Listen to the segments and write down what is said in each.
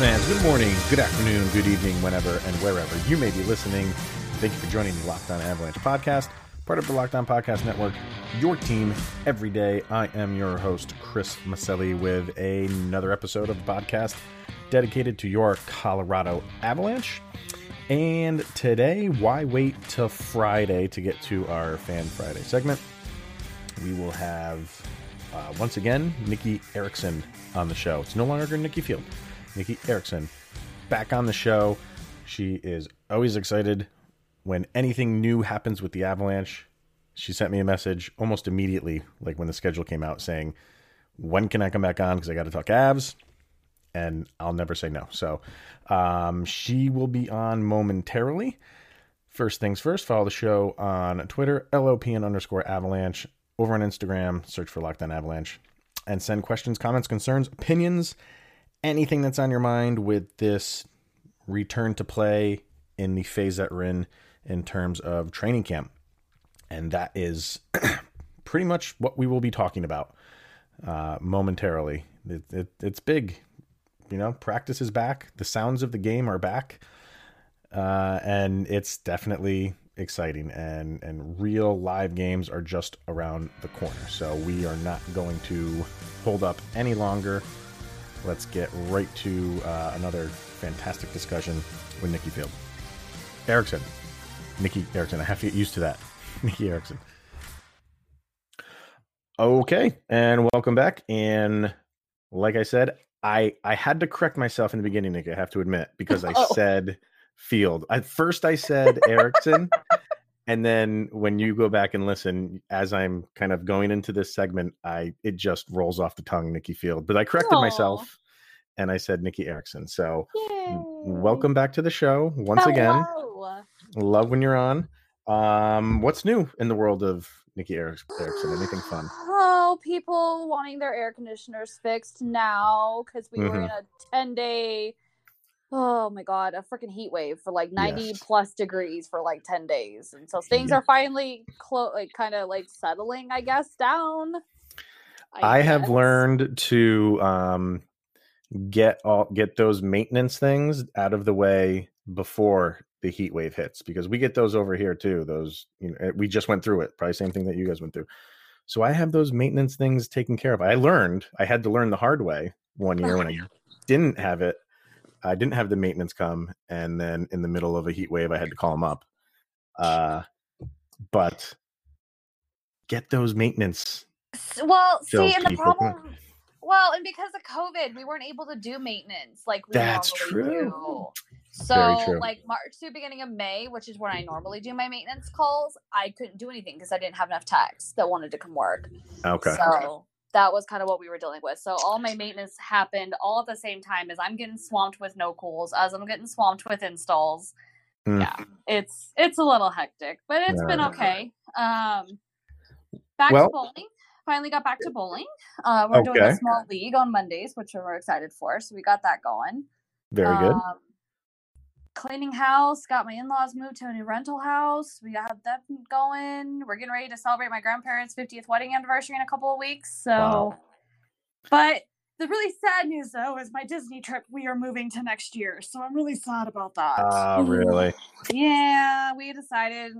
Fans, good morning, good afternoon, good evening, whenever and wherever you may be listening. Thank you for joining the Locked On Avalanche podcast, part of the Locked On Podcast Network, your team every day. I am your host, Chris Maselli, with another episode of the podcast dedicated to your Colorado Avalanche. And today, why wait till Friday to get to our Fan Friday segment? We will have, uh, once again, Nikki Erickson on the show. It's no longer Nikki Field. Nikki Erickson back on the show. She is always excited when anything new happens with the Avalanche. She sent me a message almost immediately, like when the schedule came out, saying, When can I come back on? Because I got to talk Avs and I'll never say no. So um, she will be on momentarily. First things first, follow the show on Twitter, LOPN underscore avalanche, over on Instagram, search for Locked On Avalanche, and send questions, comments, concerns, opinions, anything that's on your mind with this return to play in the phase that we're in in terms of training camp. And that is pretty much what we will be talking about uh, momentarily. It, it, it's big you know, practice is back. The sounds of the game are back, uh, and it's definitely exciting. And and real live games are just around the corner. So we are not going to hold up any longer. Let's get right to uh, another fantastic discussion with Nikki Field. Erickson, Nikki Erickson. I have to get used to that. Nikki Erickson. Okay, and welcome back. And like I said, I I had to correct myself in the beginning, Nick. I have to admit because I oh. said Field. At first, I said Erickson, and then when you go back and listen, as I'm kind of going into this segment, I it just rolls off the tongue, Nikki Field. But I corrected Aww. myself, and I said Nikki Erickson. So, Yay. welcome back to the show once Hello. again. Love when you're on. Um, what's new in the world of Nikki Erickson? Anything fun? Oh, people wanting their air conditioners fixed now because we mm-hmm. were in mm-hmm. a 10 day, oh my God, a freaking heat wave for like 90 yes. plus degrees for like 10 days. And so things yeah. are finally clo- like kind of like settling, I guess, down. I, I have learned to um, get all get those maintenance things out of the way before the heat wave hits because we get those over here too. Those you know eh, we just went through it, probably same thing that you guys went through. So I have those maintenance things taken care of. I learned I had to learn the hard way one year when I didn't have it. I didn't have the maintenance come, and then in the middle of a heat wave, I had to call them up. Uh, but get those maintenance. Well, see, and the problem well, and because of COVID, we weren't able to do maintenance like we That's true. Do. So, like March to beginning of May, which is when I normally do my maintenance calls, I couldn't do anything because I didn't have enough techs that wanted to come work. Okay. So that was kind of what we were dealing with. So all my maintenance happened all at the same time as I'm getting swamped with no cools, as I'm getting swamped with installs. Mm. Yeah, it's it's a little hectic, but it's been okay. Um, back well, to bowling finally got back to bowling. Uh, we're okay. doing a small league on Mondays, which we're excited for. So we got that going. Very good. Cleaning house. Got my in-laws moved to a new rental house. We got that going. We're getting ready to celebrate my grandparents' 50th wedding anniversary in a couple of weeks. So, wow. but the really sad news though is my Disney trip. We are moving to next year, so I'm really sad about that. Oh, uh, really? yeah, we decided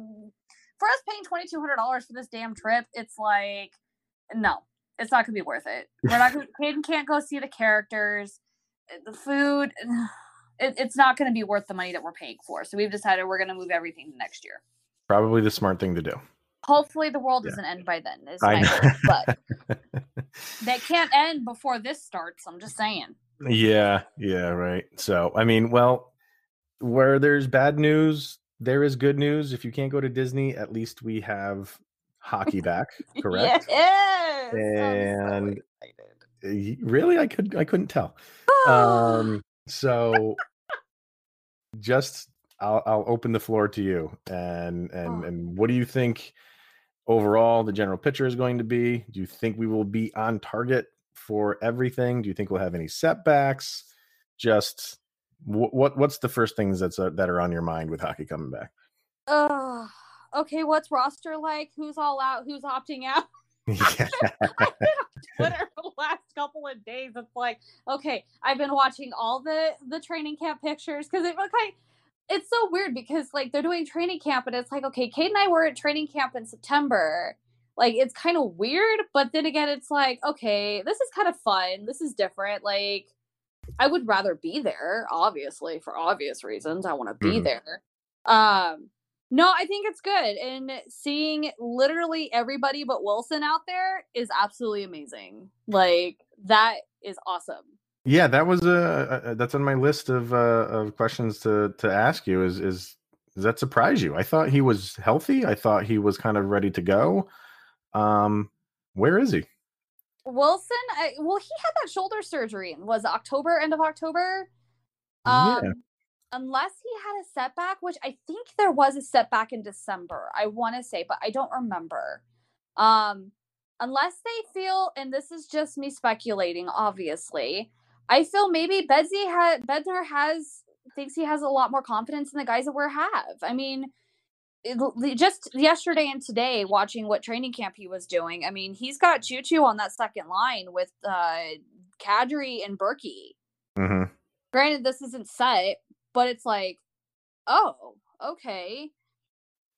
for us paying twenty two hundred dollars for this damn trip. It's like no, it's not gonna be worth it. We're not gonna Hayden can't go see the characters, the food. It, it's not gonna be worth the money that we're paying for. So we've decided we're gonna move everything next year. Probably the smart thing to do. Hopefully the world yeah. doesn't end by then. Is my but they can't end before this starts. I'm just saying. Yeah, yeah, right. So I mean, well, where there's bad news, there is good news. If you can't go to Disney, at least we have hockey back, correct? yes. And so really, I could I couldn't tell. um, so just I'll I'll open the floor to you. And and oh. and what do you think overall the general picture is going to be? Do you think we will be on target for everything? Do you think we'll have any setbacks? Just what, what what's the first things that's uh, that are on your mind with hockey coming back? Oh, okay, what's roster like? Who's all out? Who's opting out? Yeah. Twitter for the last It's like, okay, I've been watching all the the training camp pictures because it okay. It's so weird because like they're doing training camp and it's like, okay, Kate and I were at training camp in September. Like it's kind of weird, but then again, it's like, okay, this is kind of fun. This is different. Like I would rather be there, obviously, for obvious reasons. I want to be mm-hmm. there. Um, no, I think it's good. And seeing literally everybody but Wilson out there is absolutely amazing. Like that is awesome. Yeah, that was a, that's on my list of uh, of questions to to ask you. Is is does that surprise you? I thought he was healthy. I thought he was kind of ready to go. Um, where is he? Wilson, I, well, he had that shoulder surgery. Was October, end of October? Um, yeah. Unless he had a setback, which I think there was a setback in December. I want to say, but I don't remember. Um, unless they feel, and this is just me speculating, obviously. I feel maybe Bedsy had Bednar has thinks he has a lot more confidence in the guys that we have. I mean, just yesterday and today watching what training camp he was doing. I mean, he's got Choo Choo on that second line with uh Kadri and Berkey. Mm-hmm. Granted, this isn't set, but it's like, oh, okay.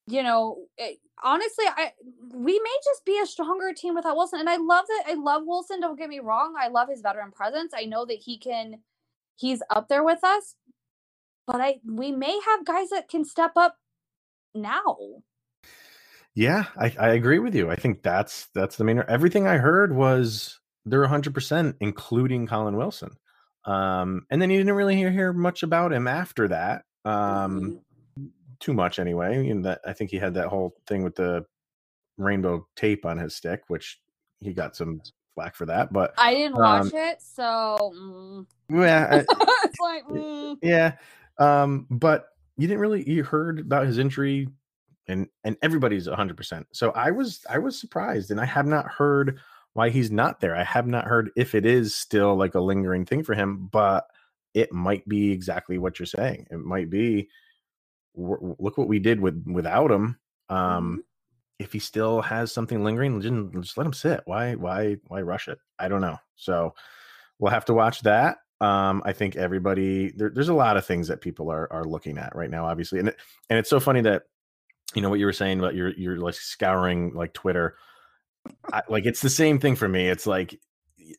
You know, it, honestly, I we may just be a stronger team without Wilson. And I love that. I love Wilson. Don't get me wrong. I love his veteran presence. I know that he can. He's up there with us, but I we may have guys that can step up now. Yeah, I, I agree with you. I think that's that's the main. Everything I heard was they're 100, percent including Colin Wilson. Um, and then you didn't really hear hear much about him after that. Um, mm-hmm. Too much anyway. You know, that I think he had that whole thing with the rainbow tape on his stick, which he got some flack for that. But I didn't watch um, it, so mm. yeah, it's like mm. yeah. Um, but you didn't really you heard about his injury and and everybody's 100% so i was i was surprised and i have not heard why he's not there i have not heard if it is still like a lingering thing for him but it might be exactly what you're saying it might be look what we did with without him um mm-hmm. if he still has something lingering just, just let him sit why why why rush it i don't know so we'll have to watch that um, I think everybody there, there's a lot of things that people are are looking at right now, obviously, and it, and it's so funny that you know what you were saying about you're you're like scouring like Twitter, I, like it's the same thing for me. It's like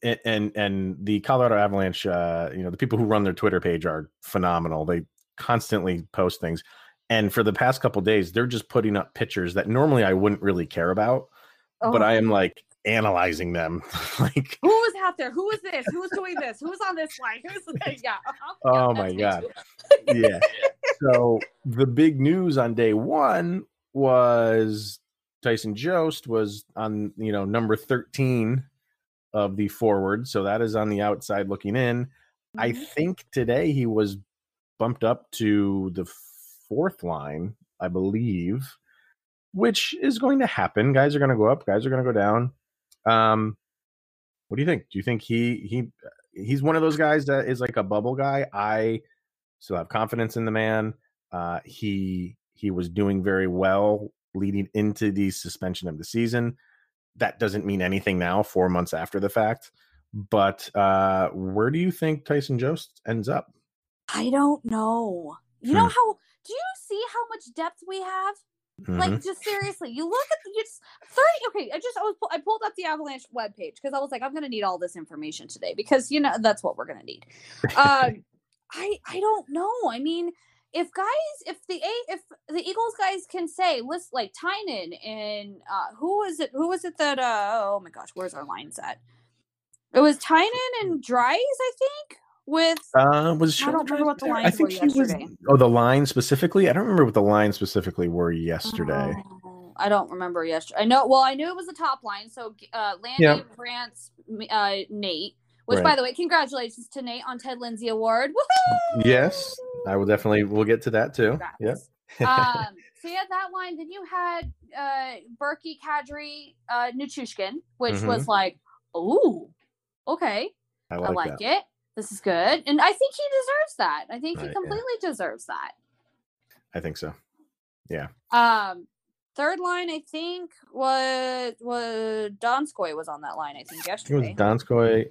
and and the Colorado Avalanche, uh, you know, the people who run their Twitter page are phenomenal. They constantly post things, and for the past couple days, they're just putting up pictures that normally I wouldn't really care about, oh. but I am like analyzing them. like who was out there? Who is this? Who's doing this? Who's on this line? Who's yeah? Oh my god. yeah. So the big news on day one was Tyson Jost was on you know number 13 of the forward. So that is on the outside looking in. Mm-hmm. I think today he was bumped up to the fourth line, I believe, which is going to happen. Guys are going to go up, guys are going to go down. Um, what do you think? Do you think he he he's one of those guys that is like a bubble guy? I still have confidence in the man. Uh, he he was doing very well leading into the suspension of the season. That doesn't mean anything now, four months after the fact. But uh, where do you think Tyson Jost ends up? I don't know. You hmm. know how? Do you see how much depth we have? Mm-hmm. Like just seriously, you look at the it's thirty. Okay, I just I was I pulled up the Avalanche webpage because I was like, I'm gonna need all this information today because you know that's what we're gonna need. Uh, I I don't know. I mean, if guys, if the a if the Eagles guys can say, list like Tynan and uh, who is it? Who was it that? uh Oh my gosh, where's our line set? It was Tynan and Dries, I think with uh was I don't remember what the lines I think were yesterday. Was, oh, the line specifically. I don't remember what the line specifically were yesterday. Oh, I don't remember yesterday. I know. Well, I knew it was the top line. So uh, Landy, yeah. Rants, uh, Nate. Which, right. by the way, congratulations to Nate on Ted Lindsay Award. Woohoo! Yes, I will definitely. We'll get to that too. Yep. um, so you had that line. Then you had uh, Berkey, Kadri, uh, Nichushkin, which mm-hmm. was like, ooh, okay, I like, I like it this is good. And I think he deserves that. I think he completely yeah. deserves that. I think so. Yeah. Um third line I think was was Donskoy was on that line, I think yesterday. It was Donskoy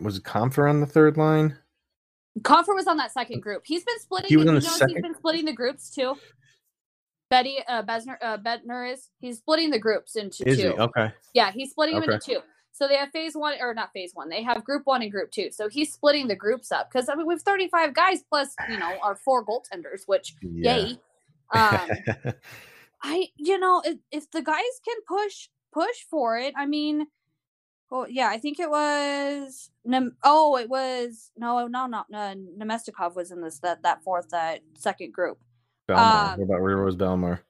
was Compher on the third line? Compher was on that second group. He's been splitting. He was on the second- He's been splitting the groups too. Betty uh, Besner uh, Bedner is he's splitting the groups into Is two. he? Okay. Yeah, he's splitting them into two. So they have phase one or not phase one. They have group one and group two. So he's splitting the groups up because I mean we have 35 guys plus you know our four goaltenders, which Yeah. yay. Um, I you know if, if the guys can push push for it, I mean, well yeah, I think it was oh it was no no no no Namestnikov was in this that that fourth that second group. Bellemare. Um, what about where was Bellemare?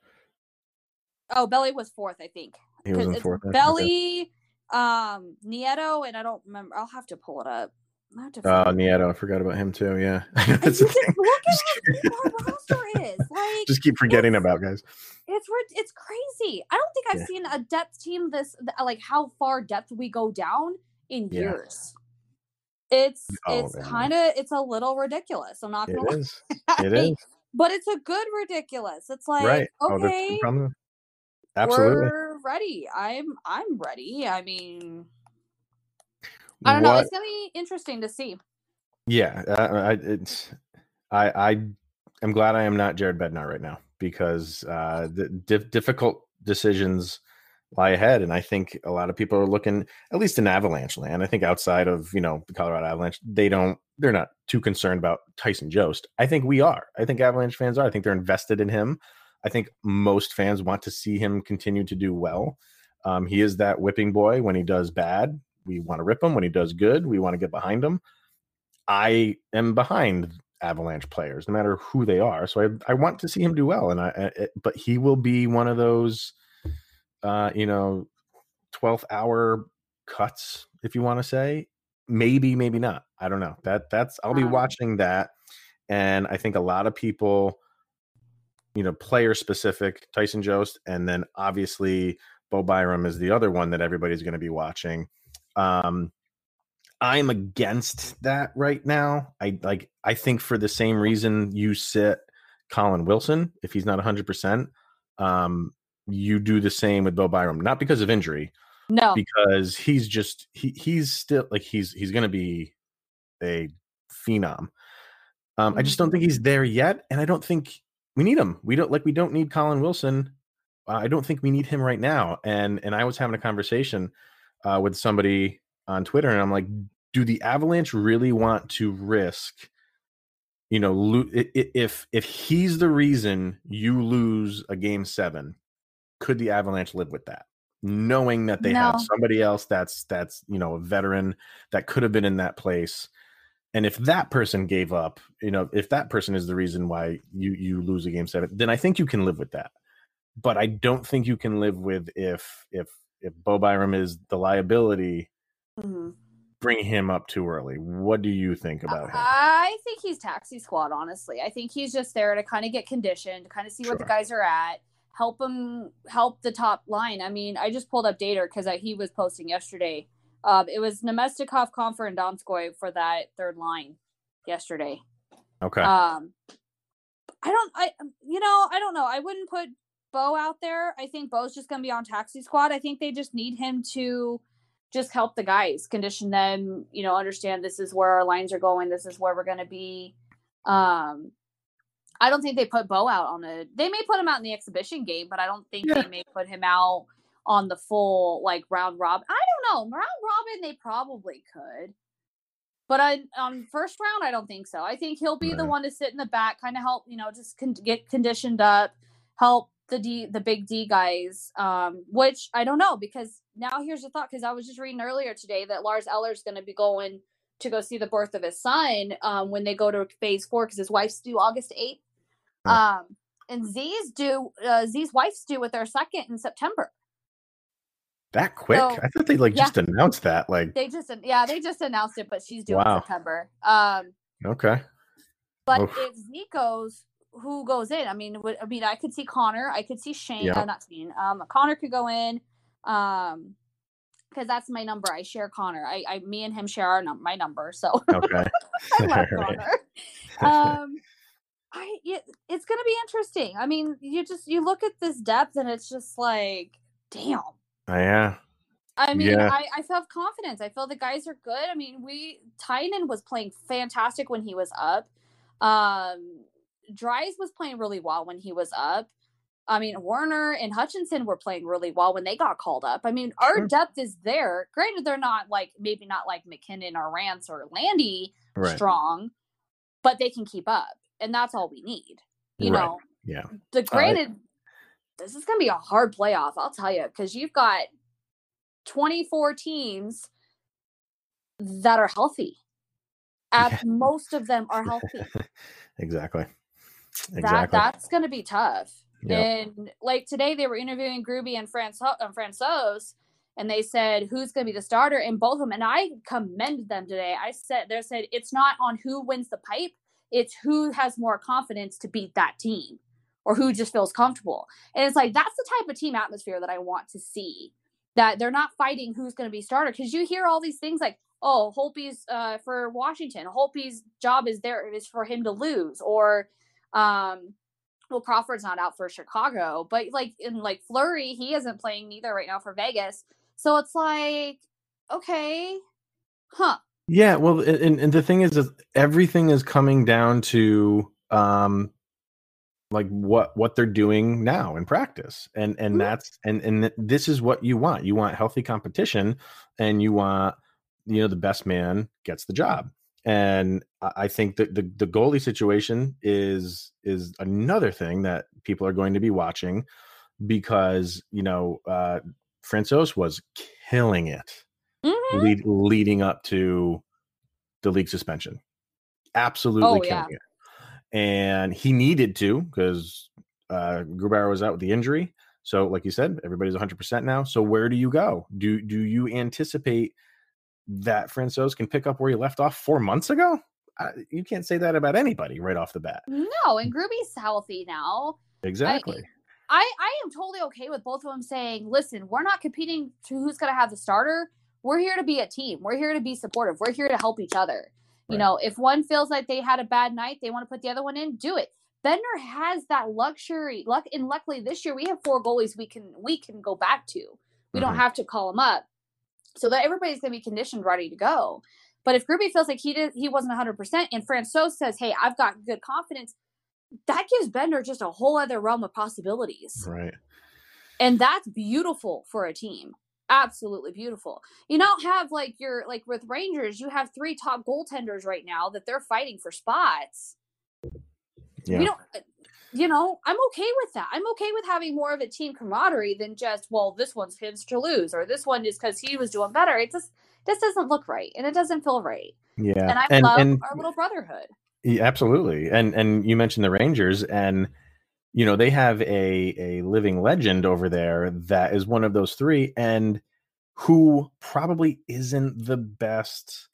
Oh, Belly was fourth, I think. He was in fourth. Belly, um, Nieto, and I don't remember. I'll have to pull it up. I have to Oh, find- Nieto. I forgot about him too. Yeah. Just look at Just how deep our roster is. Like Just keep forgetting about guys. it's it's crazy. I don't think I've Yeah. seen a depth team this like how far depth we go down in Yeah. years. It's Oh, it's kind of it's a little ridiculous. I'm not It gonna is. lie. It is. but it's a good ridiculous. It's like right. Oh, okay, the. Absolutely. Ready. I'm I'm ready. I mean, I don't know. It's gonna be interesting to see. Yeah, uh, I, it's I I am glad I am not Jared Bednar right now because uh, the dif- difficult decisions lie ahead, and I think a lot of people are looking at least in Avalanche land. I think outside of you know the Colorado Avalanche, they don't they're not too concerned about Tyson Jost. I think we are. I think Avalanche fans are. I think they're invested in him. I think most fans want to see him continue to do well. Um, he is that whipping boy when he does bad. We want to rip him. When he does good, we want to get behind him. I am behind Avalanche players, no matter who they are. So I, I want to see him do well, and I, I but he will be one of those, uh, you know, twelfth hour cuts, if you want to say. Maybe, maybe not. I don't know. That that's I'll be watching that, and I think a lot of people, you know, player specific, Tyson Jost, and then obviously Bo Byram is the other one that everybody's going to be watching. Um, I'm against that right now. I like I think for the same reason you sit Colin Wilson if he's not 100%, um you do the same with Bo Byram, not because of injury, No, because he's just he he's still like he's he's going to be a phenom. Um I just don't think he's there yet and I don't think we need him. We don't like we don't need Colin Wilson. Uh, I don't think we need him right now. And and I was having a conversation uh, with somebody on Twitter, and I'm like, do the Avalanche really want to risk, you know, lo- if if he's the reason you lose a game seven, could the Avalanche live with that, knowing that they have somebody else that's that's you know a veteran that could have been in that place. And if that person gave up, you know, if that person is the reason why you you lose a game seven, then I think you can live with that. But I don't think you can live with if if if Bo Byram is the liability, Mhm. bring him up too early. What do you think about him? I think he's taxi squad. Honestly, I think he's just there to kind of get conditioned, kind of see what the guys are at, help him help the top line. I mean, I just pulled up data because he was posting yesterday. Um, it was Namestnikov, Compher, and Donskoy for that third line yesterday. Okay. Um, I don't, I, you know, I don't know. I wouldn't put Bo out there. I think Bo's just going to be on taxi squad. I think they just need him to just help the guys, condition them, you know, understand this is where our lines are going. This is where we're going to be. Um, I don't think they put Bo out on a, they may put him out in the exhibition game, but I don't think Yeah. they may put him out on the full like round robin. I don't know. Round robin, they probably could. But I, on first round, I don't think so. I think he'll be the one to sit in the back, kind of help, you know, just con- get conditioned up, help the D, the big D guys. Um, which I don't know because now here's the thought because I was just reading earlier today that Lars Eller's going to be going to go see the birth of his son um, when they go to phase four because his wife's due August eighth. Um, and Z's due, uh, Z's wife's due with their second in September. That quick? so- I thought they like yeah. just announced that. Like, They just, yeah, they just announced it, but she's due Wow. in September. Um, okay. But Oof. if who goes in? I mean, would, I mean, I could see Connor. I could see Shane. Yeah. Uh, not Shane. Um, Connor could go in. Um, because that's my number. I share Connor. I, I, me and him share our num- my number. So Okay. I love Connor. Um, I it, it's gonna be interesting. I mean, you just you look at this depth and it's just like, damn. Yeah. I mean, yeah. I, I feel confidence. I feel the guys are good. I mean, we Tynan was playing fantastic when he was up. Um Dries was playing really well when he was up. I mean, Warner and Hutchinson were playing really well when they got called up. I mean, our depth is there. Granted, they're not like maybe not like MacKinnon or Rance or Landy right. strong, but they can keep up, and that's all we need. You right. know, yeah. The granted, uh, this is going to be a hard playoff. I'll tell you because you've got twenty four teams that are healthy. At yeah. most of them are healthy. exactly. Exactly. That that's going to be tough. Yep. And like today, they were interviewing Gruby and Franco- uh, Francouz, and they said who's going to be the starter, and both of them. And I commend them today. I said they said it's not on who wins the pipe; it's who has more confidence to beat that team, or who just feels comfortable. And it's like that's the type of team atmosphere that I want to see. That they're not fighting who's going to be starter because you hear all these things like, "Oh, Holtby's uh, for Washington. Holtby's job is there is for him to lose," or um well, Crawford's not out for Chicago, but like in like Fleury, he isn't playing neither right now for Vegas. So it's like, okay, huh? Yeah, well, and, and the thing is, is everything is coming down to um like what what they're doing now in practice and and mm-hmm. that's and and this is what you want you want healthy competition and you want you know the best man gets the job and I think that the, the goalie situation is is another thing that people are going to be watching because you know uh Francouz was killing it mm-hmm. lead, leading up to the league suspension. Absolutely oh, killing yeah. it. And he needed to because uh Grubauer was out with the injury. So like you said, everybody's 100% now. So where do you go? Do do you anticipate that Francouz can pick up where he left off four months ago? Uh, you can't say that about anybody right off the bat. No, and Gruby's healthy now. Exactly. I, I, I am totally okay with both of them saying, listen, we're not competing to who's going to have the starter. We're here to be a team. We're here to be supportive. We're here to help each other. Right. You know, if one feels like they had a bad night, they want to put the other one in, do it. Bender has that luxury. Luck and luckily this year we have four goalies we can we can go back to. We mm-hmm. don't have to call them up so that everybody's going to be conditioned ready to go. But if Gruby feels like he did, he wasn't 100%, and Francouz says, "Hey, I've got good confidence," that gives Bender just a whole other realm of possibilities. Right. And that's beautiful for a team. Absolutely beautiful. You don't have like your like with Rangers, you have three top goaltenders right now that they're fighting for spots. Yeah. We don't uh, you know, I'm okay with that. I'm okay with having more of a team camaraderie than just, well, this one's his to lose or this one is because he was doing better. It just this doesn't look right and it doesn't feel right. Yeah, and I and, love and, our little brotherhood. Yeah, absolutely. And and you mentioned the Rangers and you know they have a a living legend over there that is one of those three and who probably isn't the best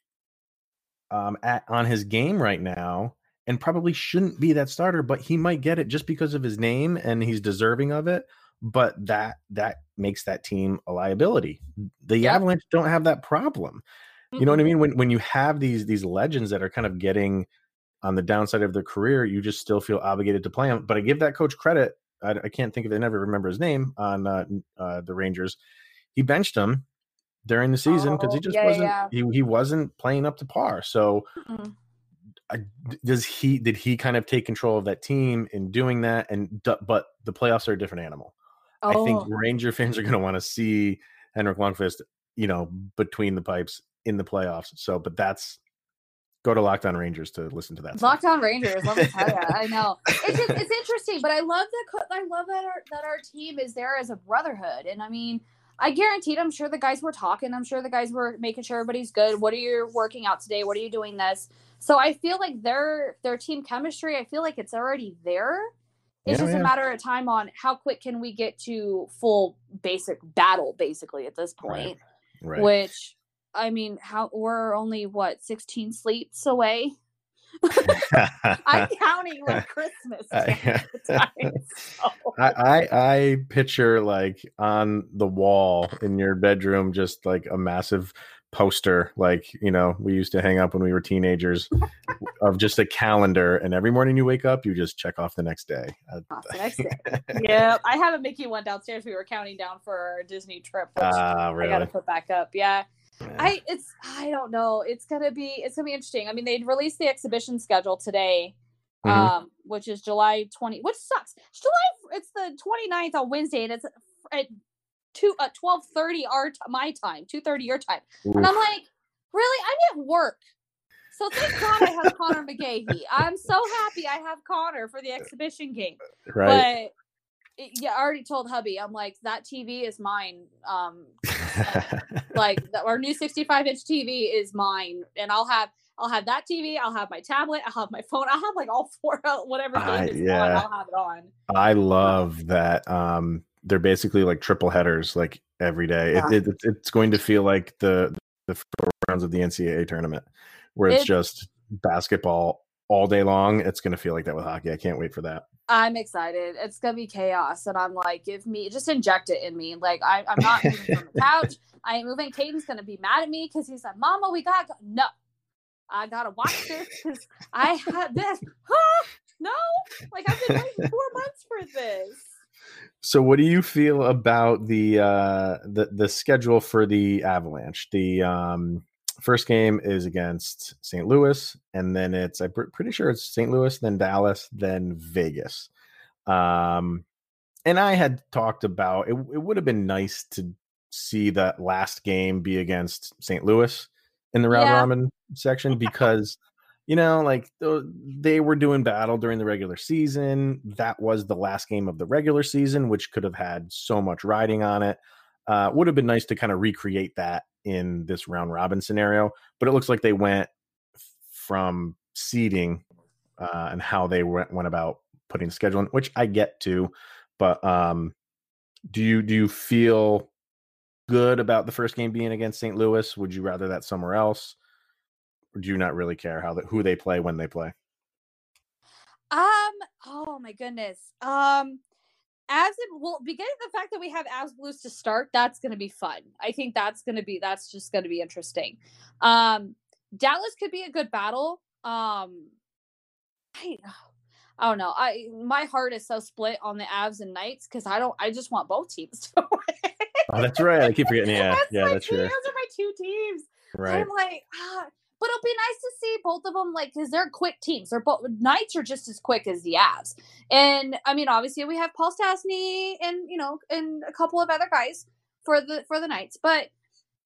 um at on his game right now and probably shouldn't be that starter, but he might get it just because of his name and he's deserving of it. But that that makes that team a liability. The. Avalanche don't have that problem. You know what I mean? When when you have these these legends that are kind of getting on the downside of their career, you just still feel obligated to play him. But I give that coach credit. I, I can't think of it. I never remember his name on uh, uh, the Rangers. He benched him during the season because oh, he just yeah, wasn't yeah. he he wasn't playing up to par. So mm-hmm does he did he kind of take control of that team in doing that? And but the playoffs are a different animal. Oh. I think oh. Ranger fans are going to want to see Henrik Lundqvist, you know, between the pipes in the playoffs. So, but that's go to Locked On Rangers to listen to that. Locked On Rangers, let me tell you, I know it's just, it's interesting, but I love that I love that our that our team is there as a brotherhood, and I mean. I guaranteed I'm sure the guys were talking. I'm sure the guys were making sure everybody's good. What are you working out today? What are you doing this? So I feel like their their team chemistry, I feel like it's already there. It's yeah, just yeah. a matter of time on how quick can we get to full basic battle, basically at this point. Right. Right. Which I mean, how we're only what 16 sleeps away. I'm counting like Christmas. Time, so. I, I I picture like on the wall in your bedroom, just like a massive poster like you know we used to hang up when we were teenagers of just a calendar and every morning you wake up you just check off the next day off the next day yeah i have a mickey one downstairs we were counting down for our disney trip which uh, really? i gotta put back up yeah. Yeah. I it's I don't know. It's gonna be it's gonna be interesting. I mean, they released the exhibition schedule today, mm-hmm. um, which is July 20, which sucks. July it's the 29th on Wednesday, and it's at two uh, 12:30 our t- my time, 2:30 your time. Oof. And I'm like, "Really? I'm at work." So thank God I have Connor McGahey. I'm so happy I have Connor for the exhibition game. Right. It, yeah, I already told hubby. I'm like, that TV is mine. Um, like our new 65 inch TV is mine, and I'll have I'll have that TV. I'll have my tablet. I'll have my phone. I'll have like all four whatever game uh, is yeah. on. I'll have it on. I love that. Um, they're basically like triple headers like every day. Yeah. It, it, it's going to feel like the the four rounds of the NCAA tournament where it's, just basketball all day long. It's going to feel like that with hockey. I can't wait for that. I'm excited. It's going to be chaos. And I'm like, give me, just inject it in me. Like, I, I'm not moving from the couch. I ain't moving. Caden's going to be mad at me because he's like, Mama, we got, go-. no, I got to watch this because I had this. Huh? No, like, I've been waiting four months for this. So, what do you feel about the uh, the the schedule for the Avalanche? The um, first game is against St. Louis, and then it's I'm pretty sure it's St. Louis, then Dallas, then Vegas. Um, and I had talked about it. It would have been nice to see that last game be against St. Louis in the round yeah. robin section because you know, like they were doing battle during the regular season. That was the last game of the regular season, which could have had so much riding on it. Uh, would have been nice to kind of recreate that in this round robin scenario, but it looks like they went from seeding uh, and how they went, went about putting the schedule in, which I get to. But um, do you do you feel good about the first game being against St. Louis? Would you rather that somewhere else? or do you not really care how that who they play when they play? Um. Oh my goodness. Um. As it well, beginning the fact that we have Avs Blues to start, that's going to be fun. I think that's going to be that's just going to be interesting. Um, Dallas could be a good battle. Um, I, I don't know. I my heart is so split on the Avs and Knights because I don't. I just want both teams to win. oh, that's right. I keep forgetting. Yeah, that's yeah, that's true. Those are my two teams. Right. I'm like, ah, but it'll be nice to see both of them, like, because they're quick teams. They're both Knights are just as quick as the Avs, and I mean, obviously we have Paul Stastny and you know, and a couple of other guys for the for the Knights, but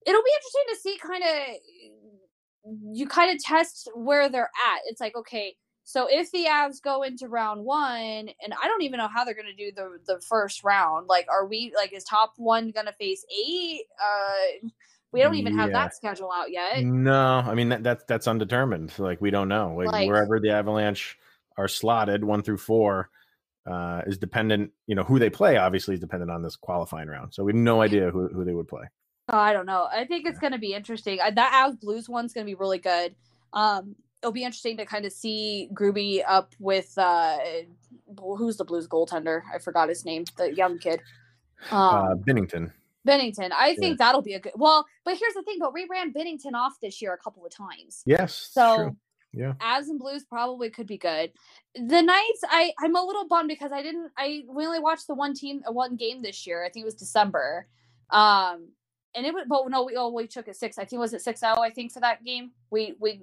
it'll be interesting to see kind of you kind of test where they're at. It's like okay. So if the Avs go into round one, and I don't even know how they're going to do the the first round. Like, are we like is top one going to face eight? Uh, we don't even have that schedule out yet. No, I mean that, that's that's undetermined. Like we don't know. Like, like, wherever the Avalanche are slotted, one through four, uh, is dependent. You know who they play. Obviously, is dependent on this qualifying round. So we have no idea who who they would play. Oh, I don't know. I think it's yeah. going to be interesting. That Avs Blues one's going to be really good. Um, it'll be interesting to kind of see Gruby up with uh, who's the Blues goaltender? I forgot his name. The young kid. Uh, um, uh, Binnington. Binnington. I think yeah. that'll be a good. Well, but here's the thing. But we ran Binnington off this year a couple of times. Yes. So true. yeah, As and Blues probably could be good. The Knights, I I'm a little bummed because I didn't. I we only watched the one team, uh, one game this year. I think it was December. Um, and it was, but no, we oh we took it six. I think was it six zero. I think for that game we we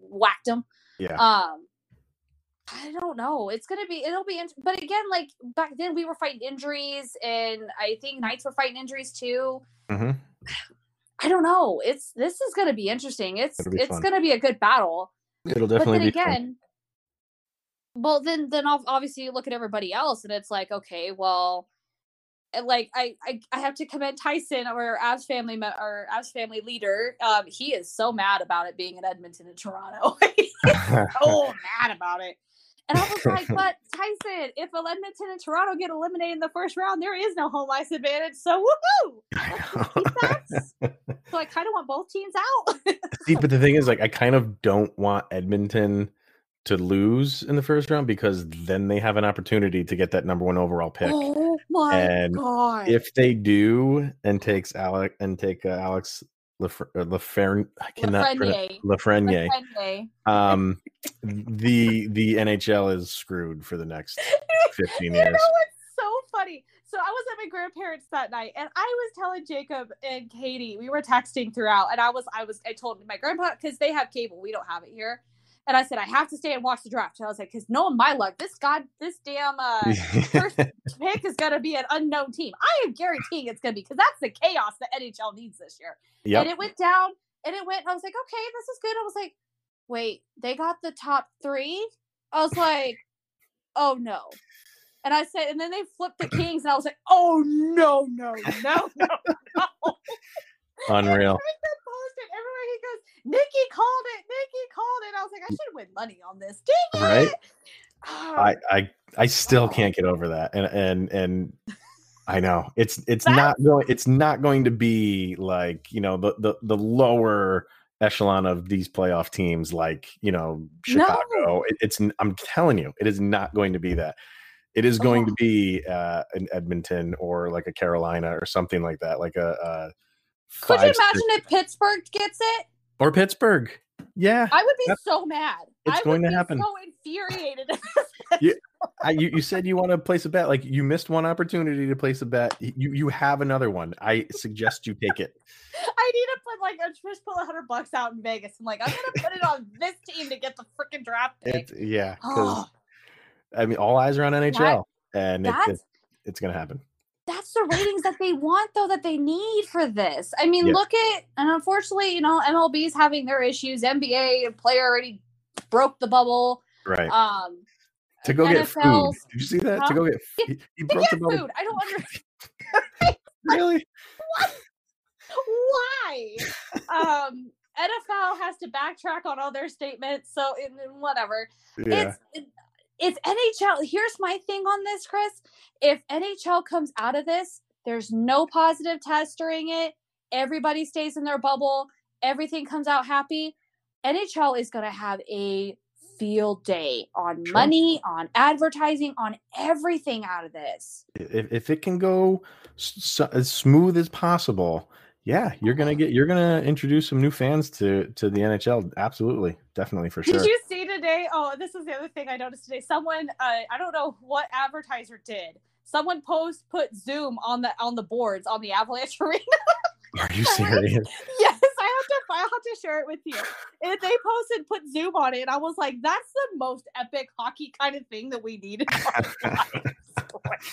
whacked them. Yeah. Um, I don't know. It's gonna be. It'll be. But again, like back then, we were fighting injuries, and I think Knights were fighting injuries too. Mm-hmm. I don't know. It's this is gonna be interesting. It's it's fun. gonna be a good battle. It'll definitely but then be again. Fun. Well, then then obviously you look at everybody else, and it's like, okay, well, eh, like I, I, I have to commend Tyson, our Avs family, our Avs family leader. Um, he is so mad about it being in Edmonton and Toronto. so mad about it. And I was like, but Tyson, if Edmonton and Toronto get eliminated in the first round, there is no home ice advantage. So woohoo! so I kind of want both teams out. See, but the thing is, like, I kind of don't want Edmonton to lose in the first round because then they have an opportunity to get that number one overall pick. Oh my and god! If they do and takes Alec and take uh, Alex Lafreniere. I cannot. Um, the the NHL is screwed for the next fifteen years. You know what's so funny? So I was at my grandparents that night, and I was telling Jacob and Katie, we were texting throughout, and I was I was I told my grandpa because they have cable, we don't have it here. And I said, I have to stay and watch the draft. And I was like, because knowing my luck, this god, this damn uh, first pick is going to be an unknown team. I am guaranteeing it's going to be because that's the chaos that NHL needs this year. Yep. And it went down and it went, I was like, okay, this is good. I was like, wait, they got the top three? I was like, oh no. And I said, and then they flipped the Kings, and I was like, oh no, no, no, no, no. Unreal everywhere he goes, Nikki called it, Nikki called it. I was like, I should win money on this. Dang right? it. I, I I still can't get over that. And and and I know it's it's That's... not going it's not going to be like, you know, the the, the lower echelon of these playoff teams like, you know, Chicago. No. It, it's I'm telling you, it is not going to be that. It is going oh. to be uh, an Edmonton or like a Carolina or something like that, like a, a could you imagine if Pittsburgh gets it? Or Pittsburgh. Yeah. I would be so mad. It's I going to happen. so infuriated. you, I, you, you said you want to place a bet. Like you missed one opportunity to place a bet. You you have another one. I suggest you take it. I need to put like a just pull a hundred bucks out in Vegas. I'm like, I'm gonna put it on this team to get the freaking draft pick. It, yeah. Oh. I mean, all eyes are on NHL, that, and it, it, it's gonna happen that's the ratings that they want though that they need for this i mean yeah. look at and unfortunately you know mlb's having their issues nba player already broke the bubble right um to go NFL, get food did you see that huh? to go get he, he broke the bubble food. i don't understand really what? why um NFL has to backtrack on all their statements, so in, whatever. Yeah. It's it, if NHL, here's my thing on this, Chris. If NHL comes out of this, there's no positive test during it, everybody stays in their bubble, everything comes out happy, NHL is going to have a field day on money, on advertising, on everything out of this. If, if it can go as smooth as possible, yeah, you're gonna get you're gonna introduce some new fans to to the NHL. Absolutely, definitely for sure. Did you see today? Oh, this is the other thing I noticed today. Someone, uh, I don't know what advertiser did. Someone post put Zoom on the on the boards on the Avalanche arena. Are you serious? yes, I have to. I have to share it with you. And they posted put Zoom on it, and I was like, "That's the most epic hockey kind of thing that we need right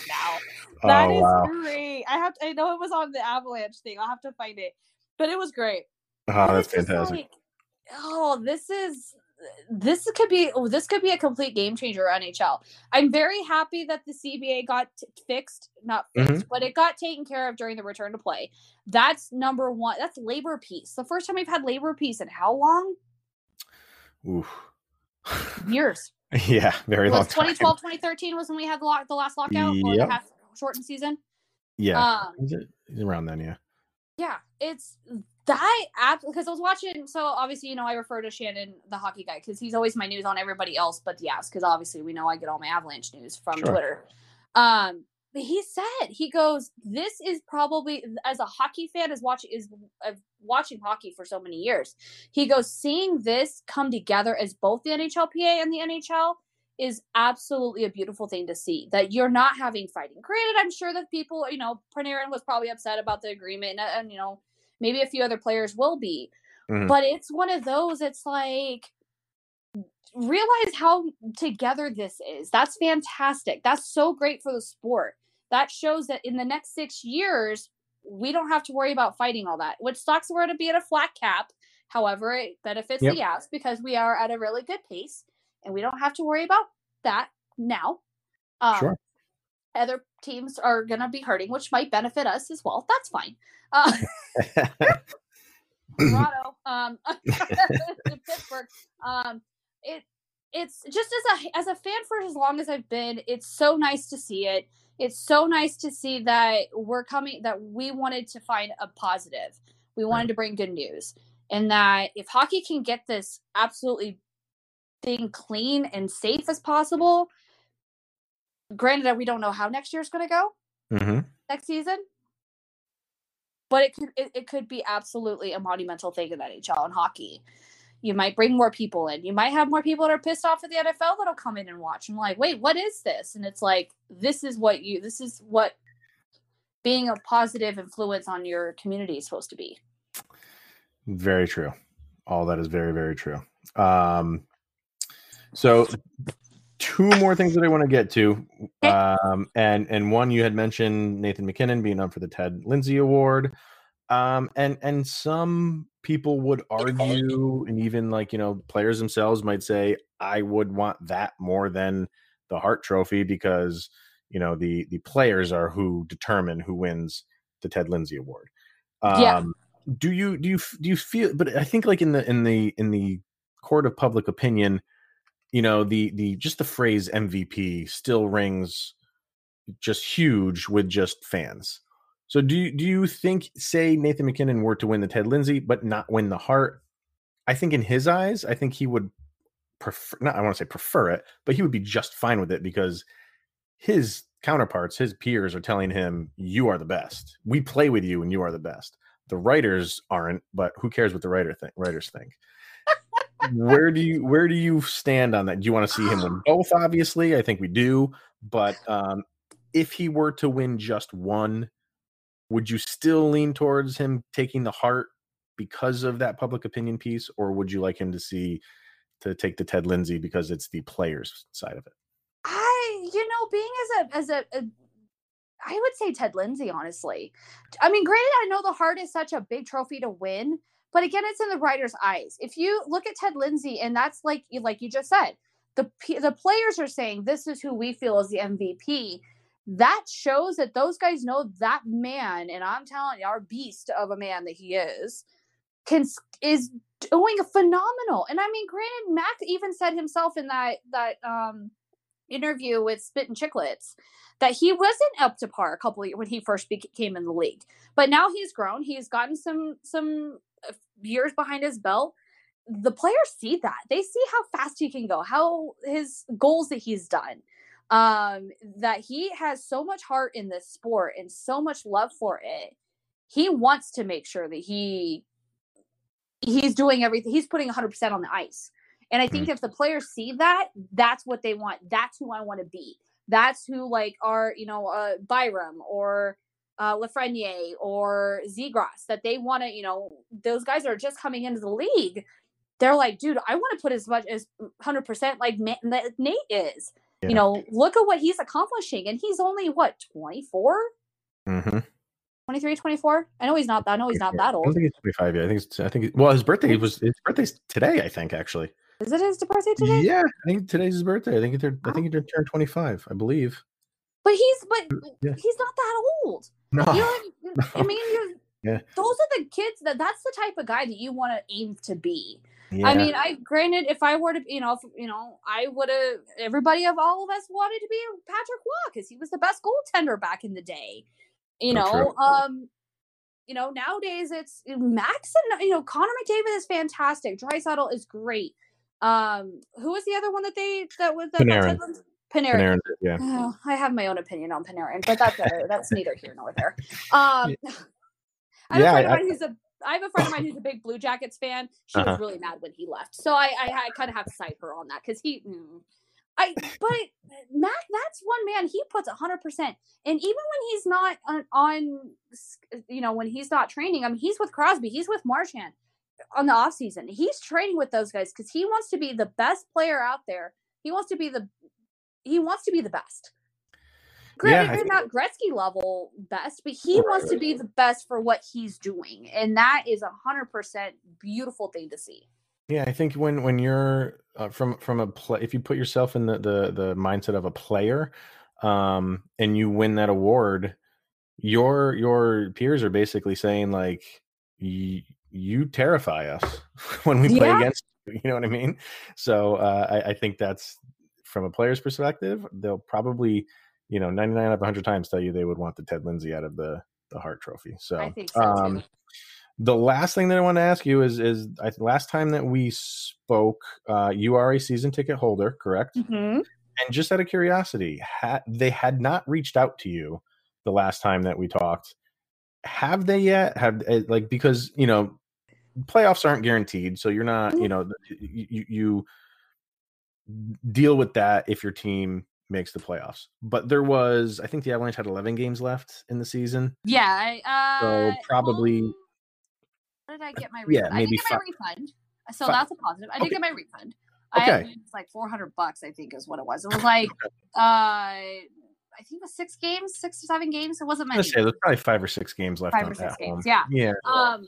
now." Oh, that oh, is wow. great. I have. To, I know it was on the Avalanche thing. I'll have to find it, but it was great. Oh, that's fantastic. Like, oh, this is this could be oh, this could be a complete game changer NHL. I'm very happy that the CBA got t- fixed, not fixed, mm-hmm. but it got taken care of during the return to play. That's number one. That's labor peace. The first time we've had labor peace in how long? Oof. Years. yeah, very long. 2012, 2013 was when we had the, lock, the last lockout yep. or the half shortened season. Yeah, um, around then. Yeah. Yeah, it's that app because I was watching. So obviously, you know, I refer to Shannon, the hockey guy, because he's always my news on everybody else but the Avs. Because obviously, we know I get all my Avalanche news from sure. Twitter. Um, but he said he goes, "This is probably as a hockey fan as watching is of watching hockey for so many years." He goes, "Seeing this come together as both the NHLPA and the NHL." is absolutely a beautiful thing to see that you're not having fighting. Granted, I'm sure that people, you know, Panarin was probably upset about the agreement, and, and you know, Maybe a few other players will be. Mm-hmm. But it's one of those, it's like, realize how together this is. That's fantastic. That's so great for the sport. That shows that in the next six years, we don't have to worry about fighting all that, which sucks we're to be at a flat cap. However, it benefits yep. the Avs because we are at a really good pace and we don't have to worry about that now. Um, sure. Other teams are going to be hurting, which might benefit us as well. That's fine. Uh, Colorado, um, Pittsburgh. Um, it it's just as a as a fan for as long as I've been, it's so nice to see it. It's so nice to see that we're coming that we wanted to find a positive. We wanted to bring good news. And that if hockey can get this absolutely thing clean and safe as possible, granted that we don't know how next year is going to go mm-hmm. next season, but it could it, it could be absolutely a monumental thing in that NHL and hockey. You might bring more people in. You might have more people that are pissed off at the NFL that'll come in and watch. I'm like, wait, what is this? And it's like, this is what you, this is what being a positive influence on your community is supposed to be. Very true. All that is very, very true. Um, so two more things that I want to get to. Um, and and one you had mentioned Nathan MacKinnon being up for the Ted Lindsay Award. Um, and and some people would argue, and even like you know, players themselves might say, I would want that more than the Hart Trophy because you know the the players are who determine who wins the Ted Lindsay Award. Um, yeah. Do you do you do you feel? But I think like in the in the in the court of public opinion, you know the the just the phrase MVP still rings just huge with just fans. So do you do you think say Nathan MacKinnon were to win the Ted Lindsay but not win the Hart? I think in his eyes, I think he would prefer not I want to say prefer it, but he would be just fine with it because his counterparts, his peers are telling him you are the best. We play with you and you are the best. The writers aren't, but who cares what the writer think writers think? Where do you where do you stand on that? Do you want to see him win both? Obviously, I think we do. But um, if he were to win just one, would you still lean towards him taking the Hart because of that public opinion piece, or would you like him to see to take the Ted Lindsay because it's the players side of it? I, you know, being as a as a, a I would say Ted Lindsay, honestly. I mean, granted, I know the Hart is such a big trophy to win, but again, it's in the writer's eyes. If you look at Ted Lindsay, and that's like you like you just said, the the players are saying this is who we feel is the MVP. That shows that those guys know that man, and I'm telling you, our beast of a man that he is, can is doing phenomenal. And I mean, granted, Mac even said himself in that that um interview with Spittin' Chicklets that he wasn't up to par a couple of years when he first became in the league. But now he's grown. He's gotten some some years behind his belt, the players see that. They see how fast he can go, how his goals that he's done. Um, that he has so much heart in this sport and so much love for it. He wants to make sure that he he's doing everything. He's putting 100% on the ice. And I think mm. if the players see that, that's what they want. That's who I want to be. That's who like are, you know, uh Byram or uh, Lafreniere or Zegras that they want to, you know, those guys are just coming into the league. They're like, dude, I want to put as much as 100% like Nate is. Yeah. You know, look at what he's accomplishing. And he's only, what, 24? Mm-hmm. 23, 24? I know he's not, I know he's not that old. I think he's 25 yet. I think, it's, I think, well, his birthday was, his birthday's today, I think, actually. Is it his birthday today? Yeah, I think today's his birthday. I think he turned, I think he turned 25, I believe. But he's but yeah. he's not that old. No. You know, no. I mean, yeah. those are the kids that that's the type of guy that you want to aim to be. Yeah. I mean, I granted, if I were to, you know, if, you know, I would have. Everybody of all of us wanted to be Patrick Roy because he was the best goaltender back in the day. You know, true. um, you know, nowadays it's Max and you know Connor McDavid is fantastic. Draisaitl is great. Um, who was the other one that they that was that Panarin. Panarin. Panarin yeah. Oh, I have my own opinion on Panarin, but that's that's neither here nor there. Um, I have yeah, a friend I, of mine who's a I have a friend of mine who's a big Blue Jackets fan. She uh-huh. was really mad when he left, so I I, I kind of have to side her on that because he. Mm, I but Mac, that's one man. He puts hundred percent, and even when he's not on, on, you know, when he's not training, I mean, he's with Crosby, he's with Marchand on the off season. He's training with those guys because he wants to be the best player out there. He wants to be the he wants to be the best. Granted, yeah, not Gretzky level best, but he right, wants to be the best for what he's doing, and that is a hundred percent beautiful thing to see. Yeah, I think when when you're uh, from from a play, if you put yourself in the the the mindset of a player, um, and you win that award, your your peers are basically saying like, you terrify us when we play yeah. against you. You know what I mean? So uh, I, I think that's from a player's perspective, they'll probably, you know, 99 out of 100 times tell you they would want the Ted Lindsay out of the the Hart Trophy. So, I think so um, the last thing that I want to ask you is is I, last time that we spoke, uh, you are a season ticket holder, correct? Mm-hmm. And just out of curiosity, had they had not reached out to you the last time that we talked. have they yet? Have eh, like because you know playoffs aren't guaranteed, so you're not you know you, you deal with that if your team makes the playoffs. But there was, I think the Avalanche had 11 games left in the season. Yeah. I, uh, so probably. What did I get my refund? Yeah, maybe I did get five, my refund. So five. that's a positive. I did Okay. get my refund. Okay. I had, it's like 400 bucks, I think is what it was. It was like, uh, I think it was six games, six or seven games. It wasn't many. gonna say there's probably five or six games left Five on or six games, home. yeah. Yeah. Um,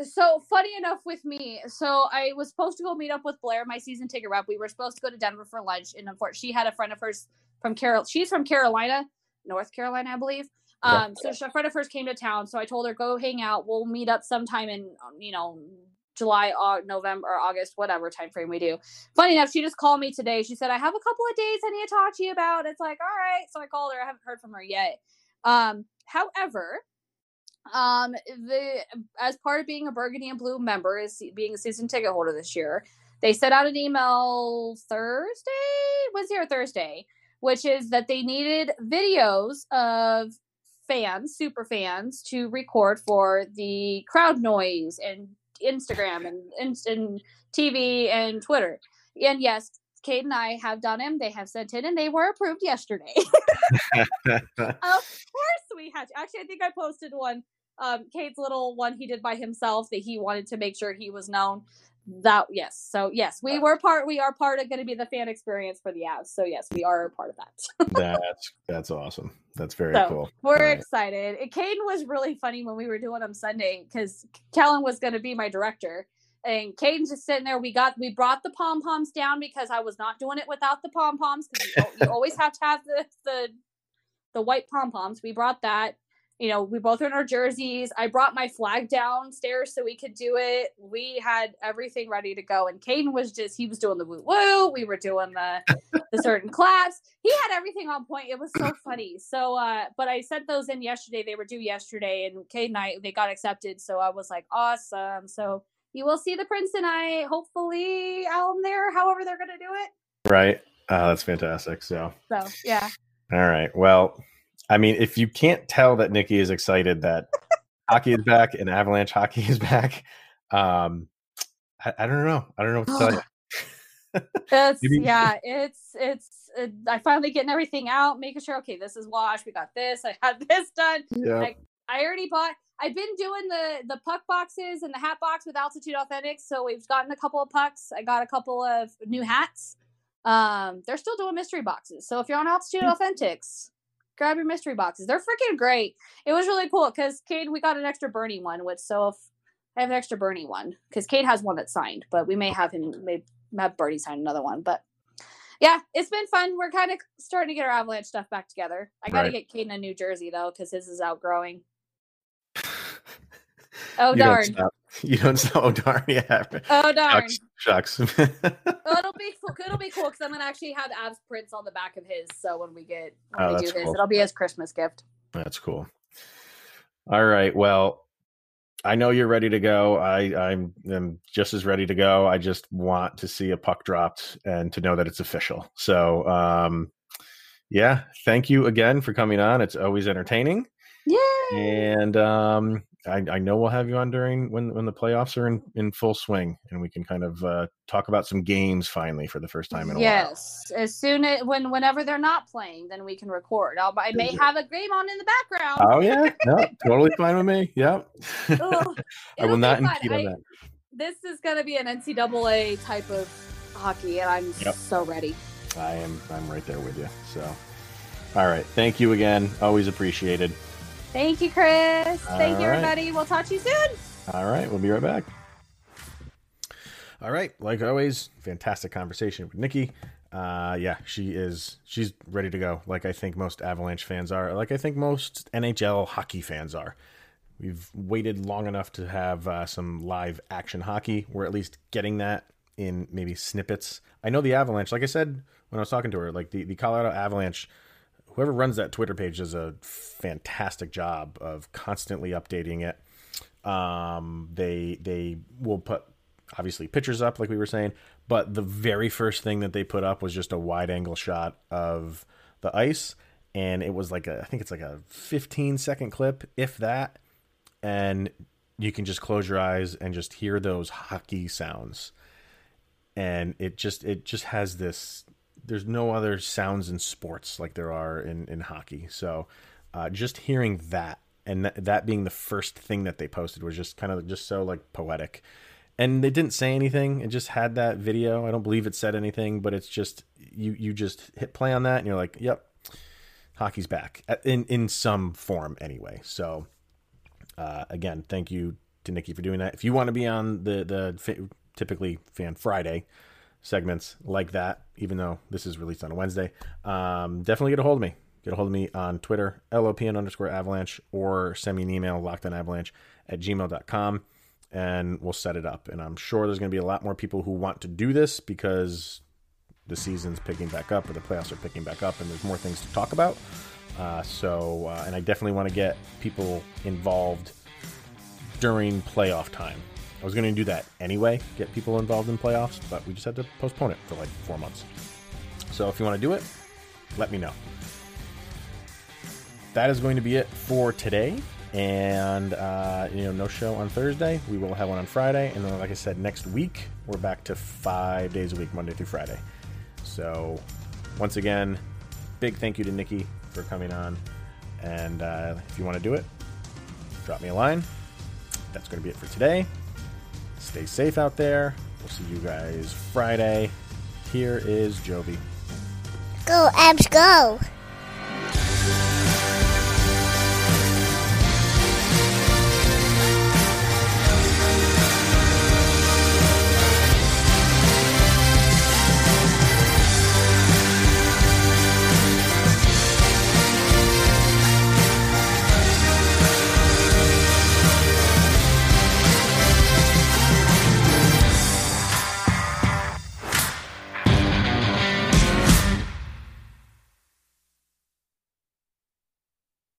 so funny enough with me, so I was supposed to go meet up with Blair, my season ticket rep. We were supposed to go to Denver for lunch, and unfortunately, she had a friend of hers from Carol. She's from Carolina, North Carolina, I believe. Um, so she- a friend of hers came to town, so I told her go hang out. We'll meet up sometime in um, you know July, Au- November, or August, whatever time frame we do. Funny enough, she just called me today. She said I have a couple of days I need to talk to you about. It's like all right, so I called her. I haven't heard from her yet. Um, however, um the as part of being a burgundy and blue member is being a season ticket holder this year they sent out an email thursday? Wednesday or thursday? Which is that they needed videos of fans super fans to record for the crowd noise and instagram and, and, and tv and twitter. And yes kate and i have done them they have sent in and they were approved yesterday of course we had to. Actually, I think I posted one. Um, Kate's little one he did by himself that he wanted to make sure he was known. That yes, so yes, we were part. We are part of going to be the fan experience for the Avs. So yes, we are part of that. that's that's awesome. That's very So, cool. We're Right. excited. Caden was really funny when we were doing them Sunday because Kellen was going to be my director. And Caden's just sitting there. We got we brought the pom poms down because I was not doing it without the pom poms you, you always have to have the the the white pom poms. We brought that. You know, we both are in our jerseys. I brought my flag downstairs so we could do it. We had everything ready to go. And Caden was just he was doing the woo woo. We were doing the the certain claps. He had everything on point. It was so funny. So uh but I sent those in yesterday. They were due yesterday and Kate and I they got accepted. So I was like, awesome. So you will see the Prince and I hopefully out there, however they're gonna do it. Right. Uh, that's fantastic. So, So yeah. all right. Well, I mean, if you can't tell that Nikki is excited that hockey is back and Avalanche hockey is back, um, I, I don't know. I don't know what to tell you. It's yeah, it's it's uh, I finally getting everything out, making sure okay, this is washed, we got this, I had this done. Yeah. I already bought. I've been doing the the puck boxes and the hat box with Altitude Authentics, so we've gotten a couple of pucks. I got a couple of new hats. Um, they're still doing mystery boxes, so if you're on Altitude Authentics, grab your mystery boxes. They're freaking great. It was really cool because Cade, we got an extra Bernie one, which so if I have an extra Bernie one because Cade has one that's signed, but we may have him may have Bernie sign another one, but. Yeah, it's been fun. We're kind of starting to get our Avalanche stuff back together. I got to Right. get Caden a new jersey though, because his is outgrowing. Oh you darn! Don't stop. You don't stop. Oh darn! Yeah. Oh darn! Shucks. Shucks. Oh, it'll be cool. It'll be cool because I'm gonna actually have Avs prints on the back of his. So when we get when Oh, we do that's his, cool. it'll be his Christmas gift. That's cool. All right. Well, I know you're ready to go. I I'm am just as ready to go. I just want to see a puck dropped and to know that it's official. So, um, yeah. Thank you again for coming on. It's always entertaining, Yeah. and um, I, I know we'll have you on during when when the playoffs are in in full swing, and we can kind of uh, talk about some games finally for the first time in a while. Yes, as soon as when whenever they're not playing, then we can record. I'll, I may have a game on in the background. Oh yeah, no, totally fine with me. Yep. Ugh, I will not impede on I- that. This is gonna be an NCAA type of hockey, and I'm Yep. so ready. I am I'm right there with you. So all right. Thank you again. Always appreciated. Thank you, Chris. Thank you, All right. everybody. We'll talk to you soon. All right, we'll be right back. All right, like always, fantastic conversation with Nikki. Uh, yeah, she is. She's ready to go. Like I think most Avalanche fans are. Like I think most NHL hockey fans are. We've waited long enough to have uh, some live action hockey. We're at least getting that in maybe snippets. I know the Avalanche. Like I said when I was talking to her, like the the Colorado Avalanche whoever runs that Twitter page does a fantastic job of constantly updating it. Um, they they will put obviously pictures up like we were saying, but the very first thing that they put up was just a wide angle shot of the ice, and it was like a I think it's like a 15 second clip, if that. and you can just close your eyes and just hear those hockey sounds and it just it just has this there's no other sounds in sports like there are in in hockey. So uh, just hearing that and that, that being the first thing that they posted was just kind of just so like poetic. And they didn't say anything. It just had that video. I don't believe it said anything but it's just you you just hit play on that and you're like yep hockey's back in in some form anyway. So uh, again thank you to nikki for doing that. If you want to be on the the typically fan friday segments like that even though this is released on a wednesday um, definitely get a hold of me get a hold of me on twitter lopn underscore avalanche or send me an email lockedonavalanche at gmail.com and we'll set it up. And I'm sure there's going to be a lot more people who want to do this because the season's picking back up or the playoffs are picking back up and there's more things to talk about. Uh, so, uh, and I definitely want to get people involved during playoff time. I was going to do that anyway, get people involved in playoffs, but we just had to postpone it for like four months. So if you want to do it, let me know. That is going to be it for today and uh, you know no show on thursday we will have one on friday and then like i said next week we're back to five days a week monday through friday so once again big thank you to nikki for coming on and uh, if you want to do it drop me a line that's going to be it for today stay safe out there. We'll see you guys friday. Here is jovi go Avs go